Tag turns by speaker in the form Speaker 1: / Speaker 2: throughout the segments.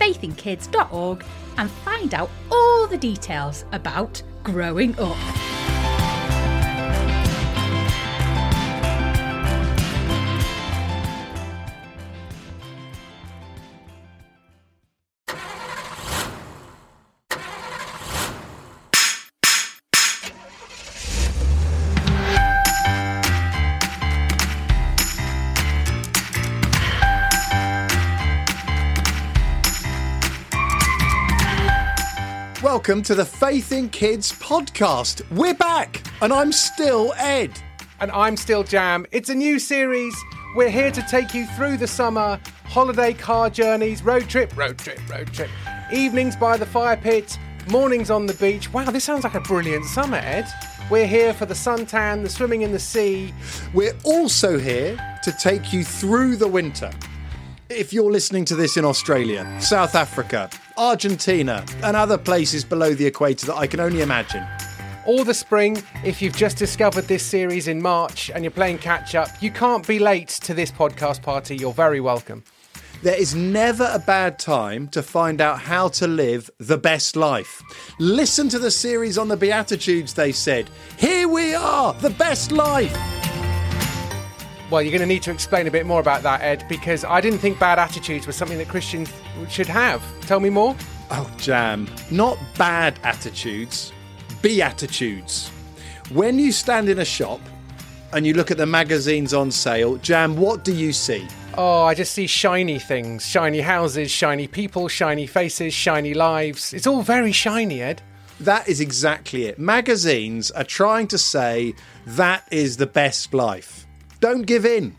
Speaker 1: faithinkids.org and find out all the details about growing up.
Speaker 2: Welcome to the Faith in Kids podcast. We're back, and I'm still Ed.
Speaker 3: And I'm still Jam. It's a new series. We're here to take you through the summer, holiday car journeys, road trip, road trip, road trip, evenings by the fire pit, mornings on the beach. Wow, this sounds like a brilliant summer, Ed. We're here for the suntan, the swimming in the sea.
Speaker 2: We're also here to take you through the winter. If you're listening to this in Australia, South Africa, Argentina, and other places below the equator that I can only imagine.
Speaker 3: Or the spring, if you've just discovered this series in March and you're playing catch up, you can't be late to this podcast party. You're very welcome.
Speaker 2: There is never a bad time to find out how to live the best life. Listen to the series on the Beatitudes, they said. Here we are, the best life.
Speaker 3: Well, you're going to need to explain a bit more about that, Ed, because I didn't think bad attitudes was something that Christians should have. Tell me more.
Speaker 2: Oh, Jam. Not bad attitudes, beatitudes. When you stand in a shop and you look at the magazines on sale, Jam, what do you see?
Speaker 3: Oh, I just see shiny things shiny houses, shiny people, shiny faces, shiny lives. It's all very shiny, Ed.
Speaker 2: That is exactly it. Magazines are trying to say that is the best life. Don't give in.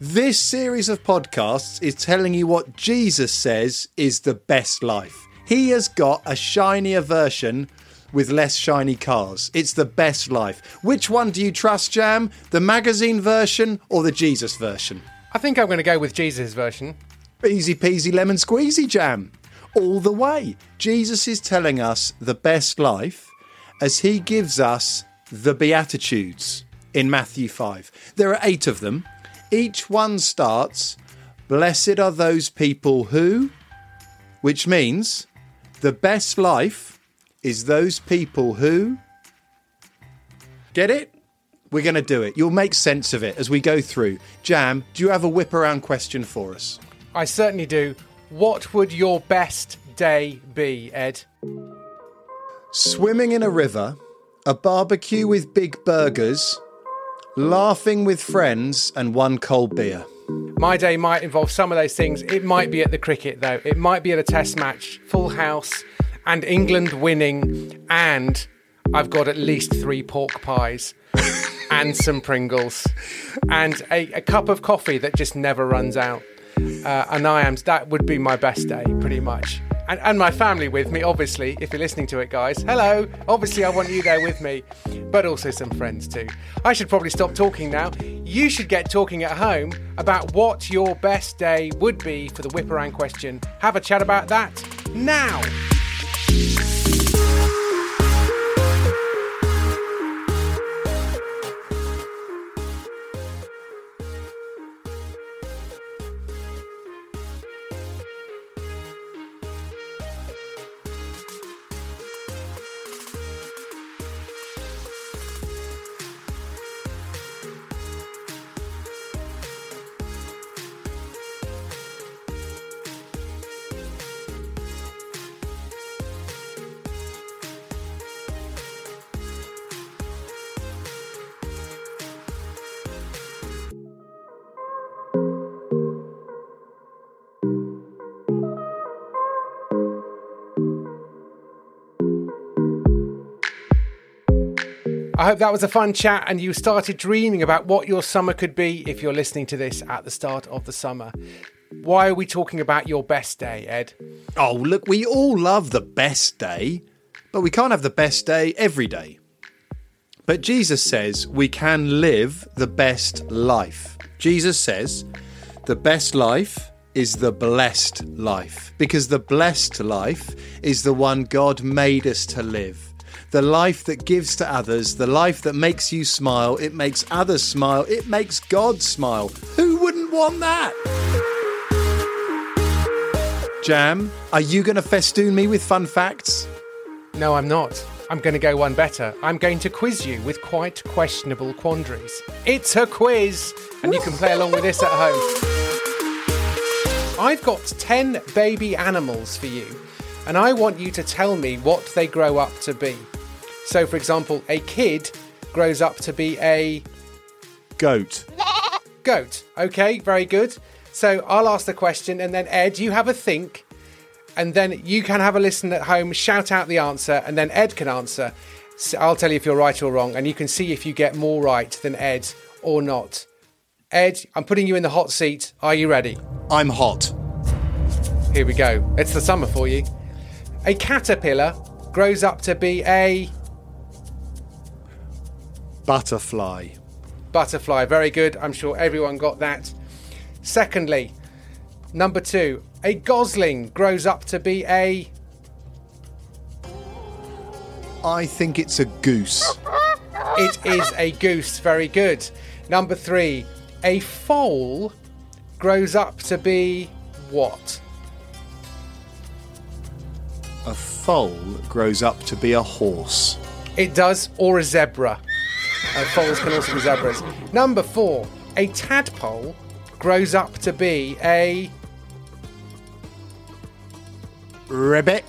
Speaker 2: This series of podcasts is telling you what Jesus says is the best life. He has got a shinier version with less shiny cars. It's the best life. Which one do you trust, Jam? The magazine version or the Jesus version?
Speaker 3: I think I'm going to go with Jesus' version.
Speaker 2: Easy peasy lemon squeezy, Jam. All the way. Jesus is telling us the best life as he gives us the Beatitudes in Matthew 5. There are eight of them. Each one starts, Blessed are those people who, which means the best life is those people who. Get it? We're going to do it. You'll make sense of it as we go through. Jam, do you have a whip around question for us?
Speaker 3: I certainly do. What would your best day be, Ed?
Speaker 2: Swimming in a river, a barbecue with big burgers, laughing with friends, and one cold beer.
Speaker 3: My day might involve some of those things. It might be at the cricket, though. It might be at a test match, full house, and England winning, and I've got at least three pork pies. and some Pringles, and a, a, cup of coffee that just never runs out. Uh, and I am that would be my best day, pretty much. And, and my family with me, obviously, if you're listening to it, guys. Hello. Obviously, I want you there with me, but also some friends too. I should probably stop talking now. You should get talking at home about what your best day would be for the whip around question. Have a chat about that now. I hope that was a fun chat and you started dreaming about what your summer could be if you're listening to this at the start of the summer. Why are we talking about your best day, Ed?
Speaker 2: Oh, look, we all love the best day, but we can't have the best day every day. But Jesus says we can live the best life. Jesus says the best life is the blessed life because the blessed life is the one God made us to live. The life that gives to others, the life that makes you smile, it makes others smile, it makes God smile. Who wouldn't want that? Jam, are you going to festoon me with fun facts?
Speaker 3: No, I'm not. I'm going to go one better. I'm going to quiz you with quite questionable quandaries. It's a quiz, and you can play along with this at home. I've got 10 baby animals for you, and I want you to tell me what they grow up to be. So, for example, a kid grows up to be a
Speaker 2: Goat.
Speaker 3: goat. Okay, very good. So I'll ask the question, and then Ed, you have a think, and then you can have a listen at home, shout out the answer, and then Ed can answer. So I'll tell you if you're right or wrong, and you can see if you get more right than Ed or not. Ed, I'm putting you in the hot seat. Are you ready?
Speaker 2: I'm hot.
Speaker 3: Here we go. It's the summer for you. A caterpillar grows up to be a
Speaker 2: Butterfly.
Speaker 3: butterfly. Very good. I'm sure everyone got that. Secondly, number two, a gosling grows up to be a
Speaker 2: I think it's a goose.
Speaker 3: It is a goose. Very good. Number three, a foal grows up to be what?
Speaker 2: A foal grows up to be a horse.
Speaker 3: It does, or a zebra. Uh, foals can also be zebras. Number four, a tadpole grows up to be a.
Speaker 2: Ribbit.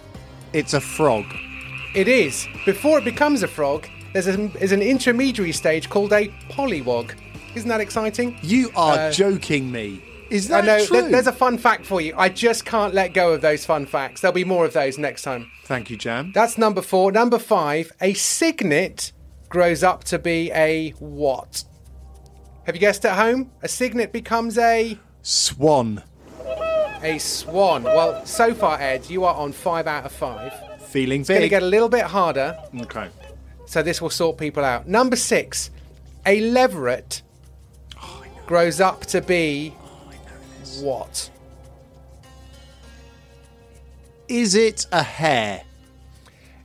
Speaker 2: It's a frog.
Speaker 3: It is. Before it becomes a frog, there's, a, there's an intermediary stage called a pollywog. Isn't that exciting?
Speaker 2: You are
Speaker 3: Uh,
Speaker 2: joking me. Is
Speaker 3: I
Speaker 2: that
Speaker 3: know.
Speaker 2: true?
Speaker 3: there- There's a fun fact for you. I just can't let go of those fun facts. There'll be more of those next time.
Speaker 2: Thank you, Jam.
Speaker 3: That's number four. Number five, a cygnet grows up to be a what? Have you guessed at home? A cygnet becomes a
Speaker 2: Swan.
Speaker 3: a swan. Well, so far, Ed, you are on five out of five.
Speaker 2: Feeling
Speaker 3: It's going to get a little bit harder,
Speaker 2: okay.
Speaker 3: so this will sort people out. Number six, a leveret grows up to be what?
Speaker 2: Is it a hare?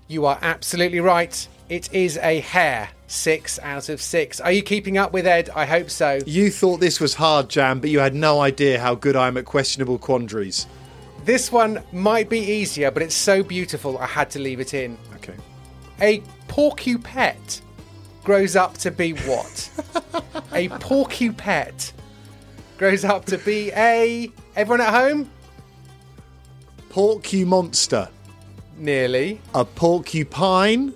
Speaker 3: You are absolutely right. It is a hare. Six out of six. Are you keeping up with Ed? I hope so.
Speaker 2: You thought this was hard, Jam, but you had no idea how good I am at questionable quandaries.
Speaker 3: This one might be easier, but it's so beautiful I had to leave it in.
Speaker 2: Okay.
Speaker 3: A porcupette grows up to be what? a porcupette grows up to be a. Everyone at home?
Speaker 2: Porcu monster.
Speaker 3: Nearly.
Speaker 2: A porcupine.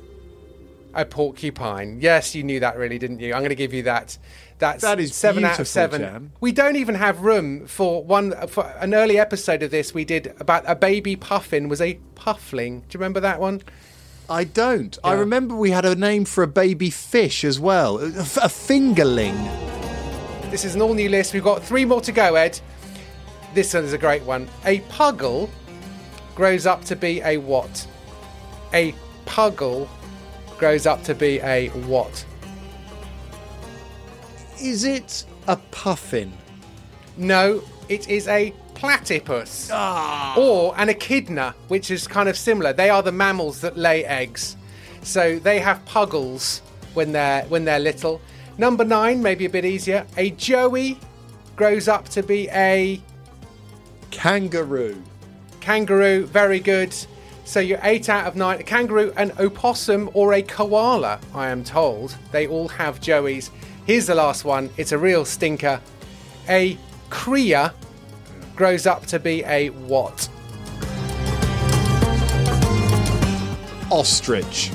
Speaker 3: A porcupine. Yes, you knew that, really, didn't you? I'm going to give you that. That's
Speaker 2: That is
Speaker 3: seven out of seven.
Speaker 2: Jan.
Speaker 3: We don't even have room for one. For an early episode of this, we did about a baby puffin was a puffling. Do you remember that one?
Speaker 2: I don't. I remember we had a name for a baby fish as well, a fingerling.
Speaker 3: This is an all new list. We've got three more to go, Ed. This one is a great one. A puggle grows up to be a what? A puggle grows up to be a what?
Speaker 2: Is it a puffin?
Speaker 3: No, it is a platypus. Ah. Or an echidna, which is kind of similar. They are the mammals that lay eggs. So they have puggles when they're when they're little. Number nine, maybe a bit easier. A joey grows up to be a
Speaker 2: Kangaroo.
Speaker 3: kangaroo. Very good. So you're eight out of nine. A kangaroo, an opossum, or a koala, I am told. They all have joeys. Here's the last one. It's a real stinker. A cria grows up to be a what?
Speaker 2: Ostrich.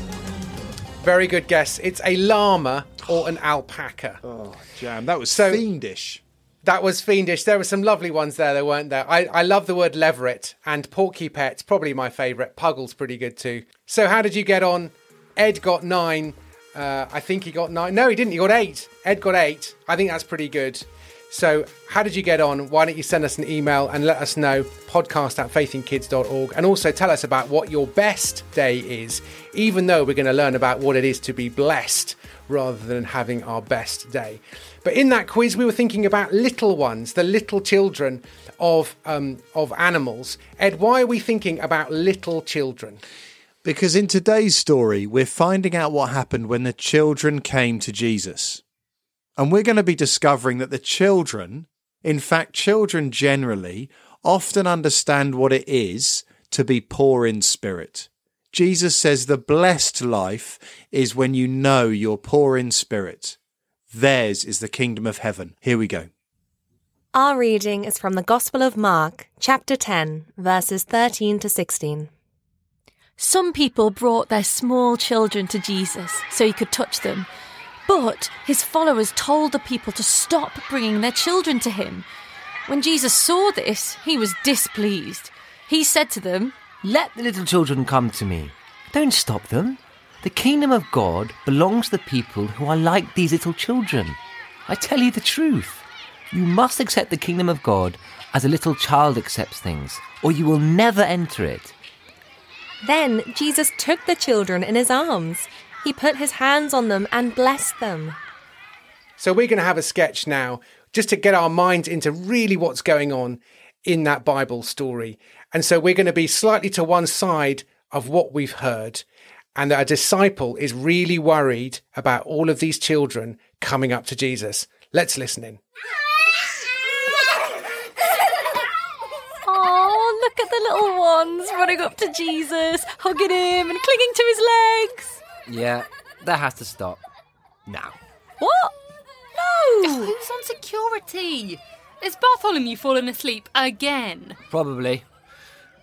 Speaker 3: Very good guess. It's a llama or an alpaca.
Speaker 2: Oh, Jam, that was
Speaker 3: So-
Speaker 2: fiendish.
Speaker 3: That was fiendish. There were some lovely ones there, there weren't there? I, I love the word leveret and porcupette, probably my favourite. Puggle's pretty good too. So, how did you get on? Ed got nine Uh, I think he got nine. No, he didn't. He got eight. Ed got eight. I think that's pretty good. So, how did you get on? Why don't you send us an email and let us know? Podcast at faithinkids.org. And also tell us about what your best day is, even though we're going to learn about what it is to be blessed rather than having our best day. But in that quiz, we were thinking about little ones, the little children of, um, of animals. Ed, why are we thinking about little children?
Speaker 2: Because in today's story, we're finding out what happened when the children came to Jesus. And we're going to be discovering that the children, in fact, children generally, often understand what it is to be poor in spirit. Jesus says the blessed life is when you know you're poor in spirit. Theirs is the kingdom of heaven. Here we go.
Speaker 4: Our reading is from the Gospel of Mark, chapter 10, verses 13 to 16.
Speaker 1: Some people brought their small children to Jesus so he could touch them. But his followers told the people to stop bringing their children to him. When Jesus saw this, he was displeased. He said to them,
Speaker 5: Let the little children come to me. Don't stop them. The kingdom of God belongs to the people who are like these little children. I tell you the truth. You must accept the kingdom of God as a little child accepts things, or you will never enter it.
Speaker 4: Then Jesus took the children in his arms. He put his hands on them and blessed them.
Speaker 3: So we're going to have a sketch now just to get our minds into really what's going on in that Bible story. And so we're going to be slightly to one side of what we've heard. And that a disciple is really worried about all of these children coming up to Jesus. Let's listen in.
Speaker 1: Oh, look at the little ones running up to Jesus, hugging him and clinging to his legs.
Speaker 5: Yeah, that has to stop. Now.
Speaker 1: What? No!
Speaker 6: Who's on security? Is Bartholomew fallen asleep again?
Speaker 5: Probably.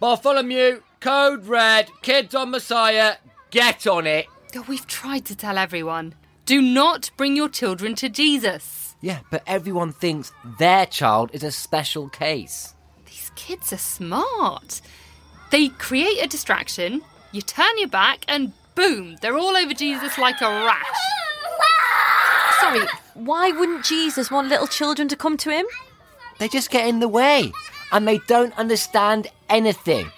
Speaker 5: Bartholomew, code red, kids on Messiah, get on it.
Speaker 6: We've tried to tell everyone. Do not bring your children to Jesus.
Speaker 5: Yeah, but everyone thinks their child is a special case.
Speaker 6: These kids are smart. They create a distraction, you turn your back, and boom, they're all over Jesus like a rash.
Speaker 1: Sorry, why wouldn't Jesus want little children to come to him?
Speaker 5: They just get in the way and they don't understand anything,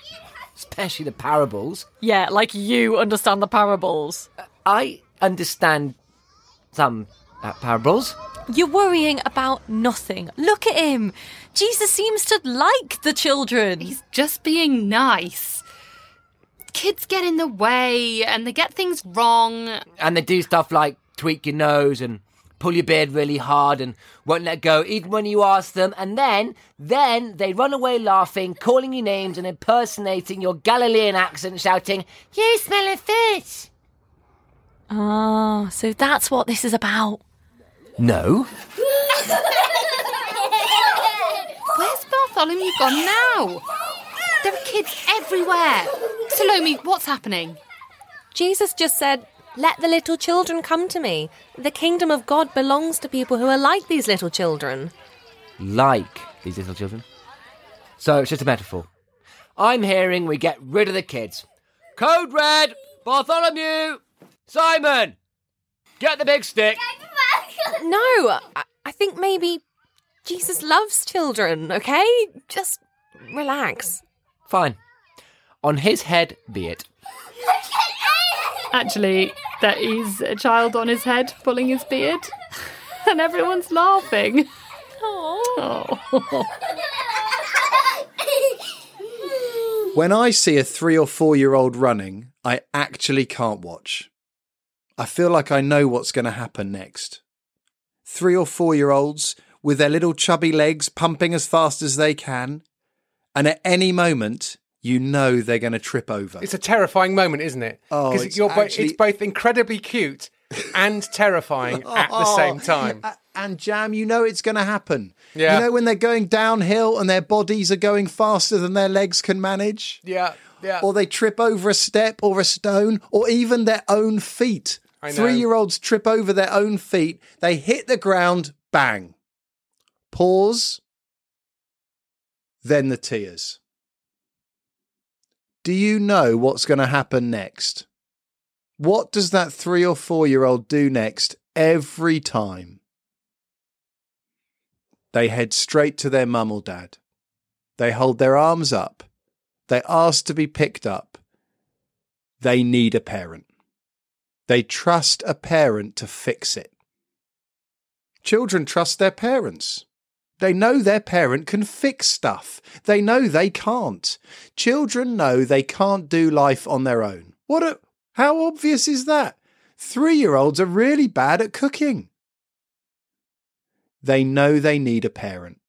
Speaker 5: especially the parables.
Speaker 1: Yeah, like you understand the parables.
Speaker 5: I understand some uh, parables.
Speaker 1: You're worrying about nothing. Look at him. Jesus seems to like the children.
Speaker 6: He's just being nice. Kids get in the way and they get things wrong.
Speaker 5: And they do stuff like tweak your nose and pull your beard really hard and won't let go even when you ask them. And then, then they run away laughing, calling you names and impersonating your Galilean accent, shouting, You smell of fish!
Speaker 1: Ah, so that's what this is about.
Speaker 5: No.
Speaker 6: Where's Bartholomew gone now? There are kids everywhere. Salome, what's happening?
Speaker 4: Jesus just said, Let the little children come to me. The kingdom of God belongs to people who are like these little children.
Speaker 5: Like these little children. So it's just a metaphor. I'm hearing we get rid of the kids. Code red! Bartholomew! Simon! Get the big stick!
Speaker 4: No, I, I think maybe Jesus loves children, okay? Just relax.
Speaker 5: Fine. On his head be it.
Speaker 6: Actually, there is a child on his head pulling his beard, and everyone's laughing. Oh.
Speaker 2: When I see a three or four year old running, I actually can't watch. I feel like I know what's going to happen next. Three or four year olds with their little chubby legs pumping as fast as they can, and at any moment, you know they're going to trip over.
Speaker 3: It's a terrifying moment, isn't it?
Speaker 2: Oh, it's
Speaker 3: you're bo-
Speaker 2: actually-
Speaker 3: it's both incredibly cute and terrifying at the same oh,
Speaker 2: time. And Jam, you know it's going to happen.
Speaker 3: Yeah.
Speaker 2: You know when they're going downhill and their bodies are going faster than their legs can manage?
Speaker 3: Yeah, yeah.
Speaker 2: Or they trip over a step or a stone or even their own feet. Three year olds trip over their own feet. They hit the ground, bang. Pause. Then the tears. Do you know what's going to happen next? What does that three or four year old do next every time? They head straight to their mum or dad. They hold their arms up. They ask to be picked up. They need a parent. They trust a parent to fix it. Children trust their parents. They know their parent can fix stuff. They know they can't. Children know they can't do life on their own. What a, how obvious is that? Three year olds are really bad at cooking. They know they need a parent.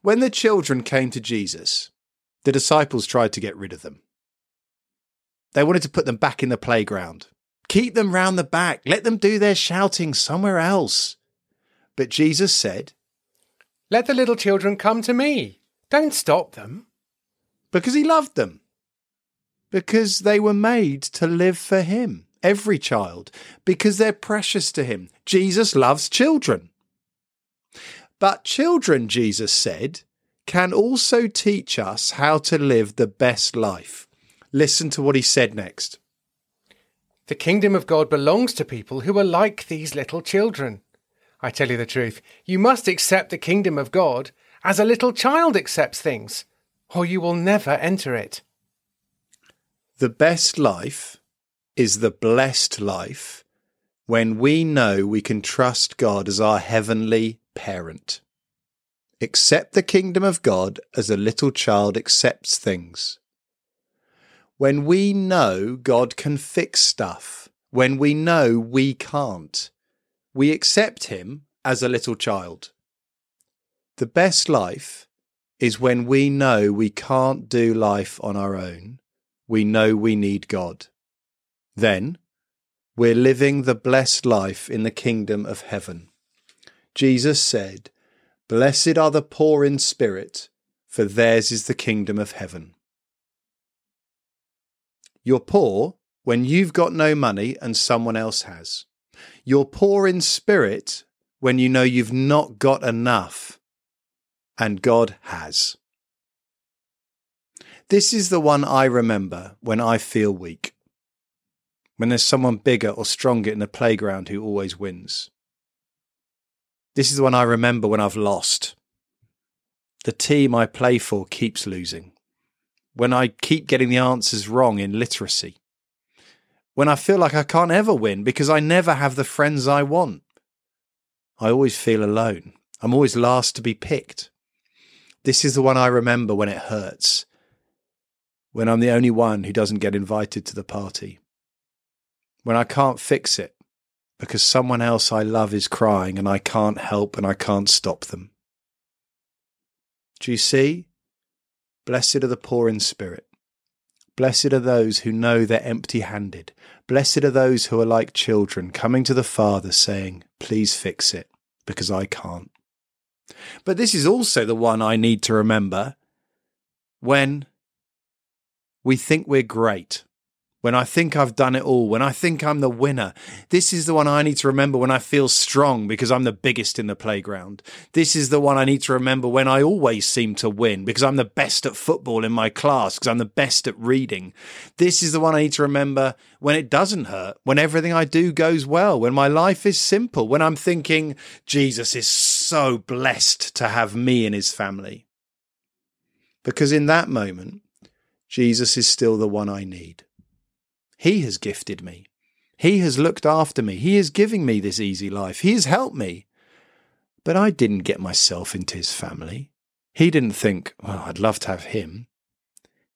Speaker 2: When the children came to Jesus, the disciples tried to get rid of them. They wanted to put them back in the playground. Keep them round the back. Let them do their shouting somewhere else. But Jesus said,
Speaker 3: Let the little children come to me. Don't stop them.
Speaker 2: because he loved them. Because they were made to live for him, every child, because they're precious to him. Jesus loves children. But children, Jesus said, can also teach us how to live the best life. Listen to what he said next.
Speaker 3: The kingdom of God belongs to people who are like these little children. I tell you the truth, you must accept the kingdom of God as a little child accepts things, or you will never enter it.
Speaker 2: The best life is the blessed life when we know we can trust God as our heavenly parent. Accept the kingdom of God as a little child accepts things. When we know God can fix stuff, when we know we can't, we accept Him as a little child. The best life is when we know we can't do life on our own we know we need God. Then we're living the blessed life in the kingdom of heaven. Jesus said, Blessed are the poor in spirit, for theirs is the kingdom of heaven. You're poor when you've got no money and someone else has. You're poor in spirit when you know you've not got enough and God has. This is the one I remember when I feel weak. When there's someone bigger or stronger in the playground who always wins. This is the one I remember when I've lost. The team I play for keeps losing. When I keep getting the answers wrong in literacy. When I feel like I can't ever win because I never have the friends I want. I always feel alone. I'm always last to be picked. This is the one I remember when it hurts when I'm the only one who doesn't get invited to the party, when I can't fix it because someone else I love is crying and I can't help and I can't stop them. Do you see? Blessed are the poor in spirit. Blessed are those who know they're empty handed. Blessed are those who are like children coming to the Father saying, Please fix it, because I can't. But this is also the one I need to remember when we think we're great. When I think I've done it all, when I think I'm the winner, this is the one I need to remember when I feel strong because I'm the biggest in the playground. This is the one I need to remember when I always seem to win because I'm the best at football in my class, because I'm the best at reading. This is the one I need to remember when it doesn't hurt, when everything I do goes well, when my life is simple, when I'm thinking, Jesus is so blessed to have me in his family. Because in that moment, Jesus is still the one I need. He has gifted me. He has looked after me. He is giving me this easy life. He has helped me. But I didn't get myself into his family. He didn't think, well, I'd love to have him.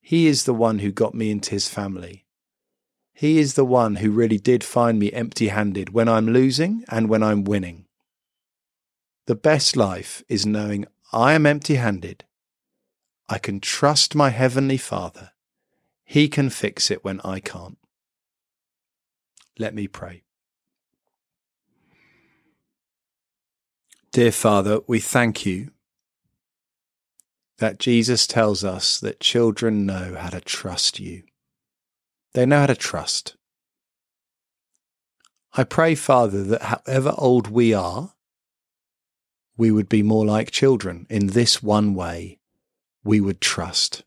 Speaker 2: He is the one who got me into his family. He is the one who really did find me empty handed when I'm losing and when I'm winning. The best life is knowing I am empty handed I can trust my Heavenly Father. He can fix it when I can't. Let me pray. Dear Father, we thank you that Jesus tells us that children know how to trust you. They know how to trust. I pray, Father, that however old we are, we would be more like children in this one way we would trust.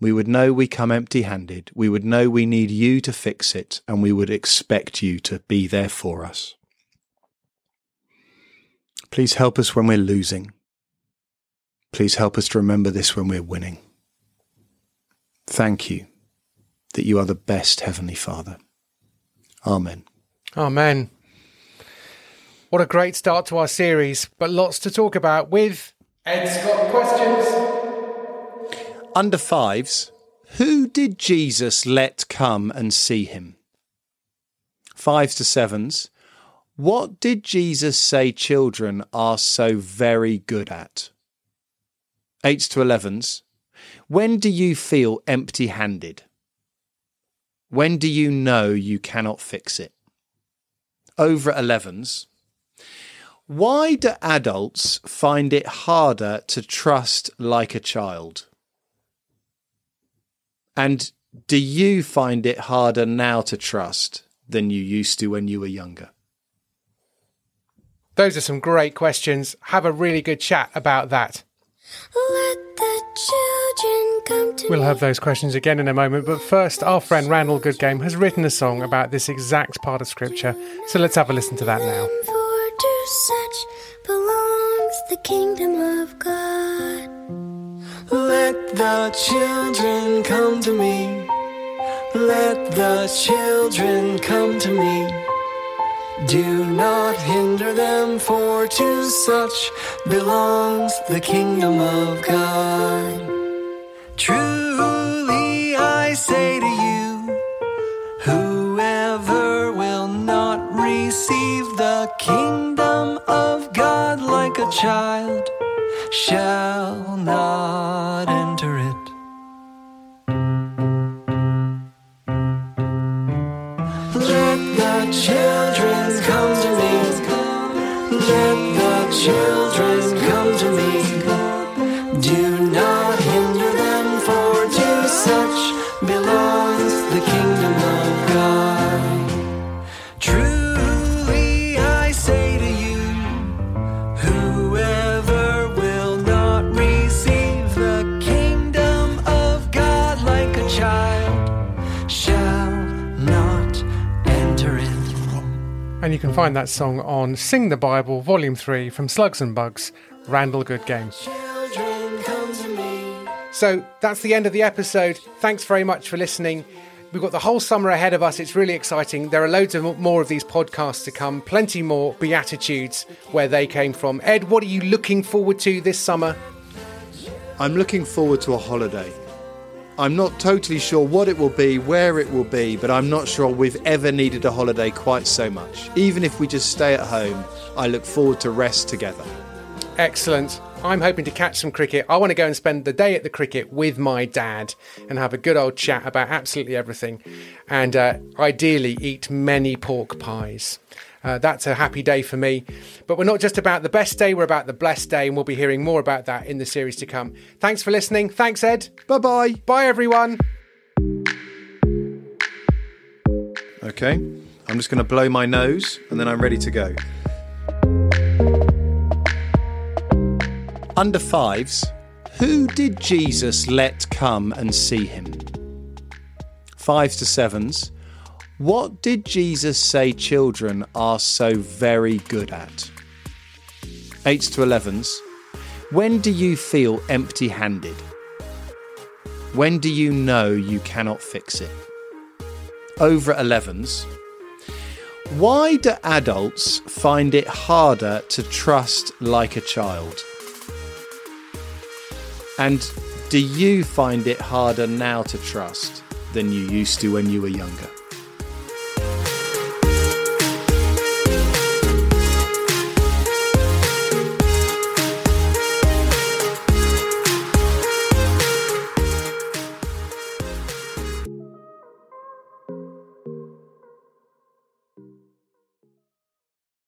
Speaker 2: We would know we come empty handed. We would know we need you to fix it, and we would expect you to be there for us. Please help us when we're losing. Please help us to remember this when we're winning. Thank you that you are the best Heavenly Father. Amen.
Speaker 3: Amen. What a great start to our series, but lots to talk about with Ed Scott questions.
Speaker 2: Under fives, who did Jesus let come and see him? Fives to sevens, what did Jesus say children are so very good at? Eights to elevens, when do you feel empty handed? When do you know you cannot fix it? Over at 11s, why do adults find it harder to trust like a child? And do you find it harder now to trust than you used to when you were younger?
Speaker 3: Those are some great questions. Have a really good chat about that.
Speaker 7: Let the children come to
Speaker 3: We'll have those questions again in a moment, but first, our friend Randall Goodgame has written a song about this exact part of Scripture, so let's have a listen to that now.
Speaker 7: For to such belongs the kingdom of God.
Speaker 8: Let the children come to me. Let the children come to me. Do not hinder them, for to such belongs the kingdom of God. Truly I say to you, whoever will not receive the kingdom of God like a child shall not enter it. Let the children come to me. Let the children
Speaker 3: find that song on Sing the Bible, Volume 3 from Slugs and Bugs, Randall Goodgame.
Speaker 8: Children come to me.
Speaker 3: So that's the end of the episode. Thanks very much for listening. We've got the whole summer ahead of us. It's really exciting. There are loads of more of these podcasts to come, plenty more Beatitudes where they came from. Ed, what are you looking forward to this summer?
Speaker 2: I'm looking forward to a holiday. I'm not totally sure what it will be, where it will be, but I'm not sure we've ever needed a holiday quite so much. Even if we just stay at home, I look forward to rest together.
Speaker 3: Excellent. I'm hoping to catch some cricket. I want to go and spend the day at the cricket with my dad and have a good old chat about absolutely everything, and uh, ideally eat many pork pies. Uh, that's a happy day for me. But we're not just about the best day, we're about the blessed day, and we'll be hearing more about that in the series to come. Thanks for listening. Thanks, Ed.
Speaker 2: Bye bye.
Speaker 3: Bye, everyone.
Speaker 2: Okay, I'm just going to blow my nose and then I'm ready to go. Under fives, who did Jesus let come and see him? Fives to sevens, what did Jesus say children are so very good at? Eights to elevens, when do you feel empty handed? When do you know you cannot fix it? over at 11s. Why do adults find it harder to trust like a child? And do you find it harder now to trust than you used to when you were younger?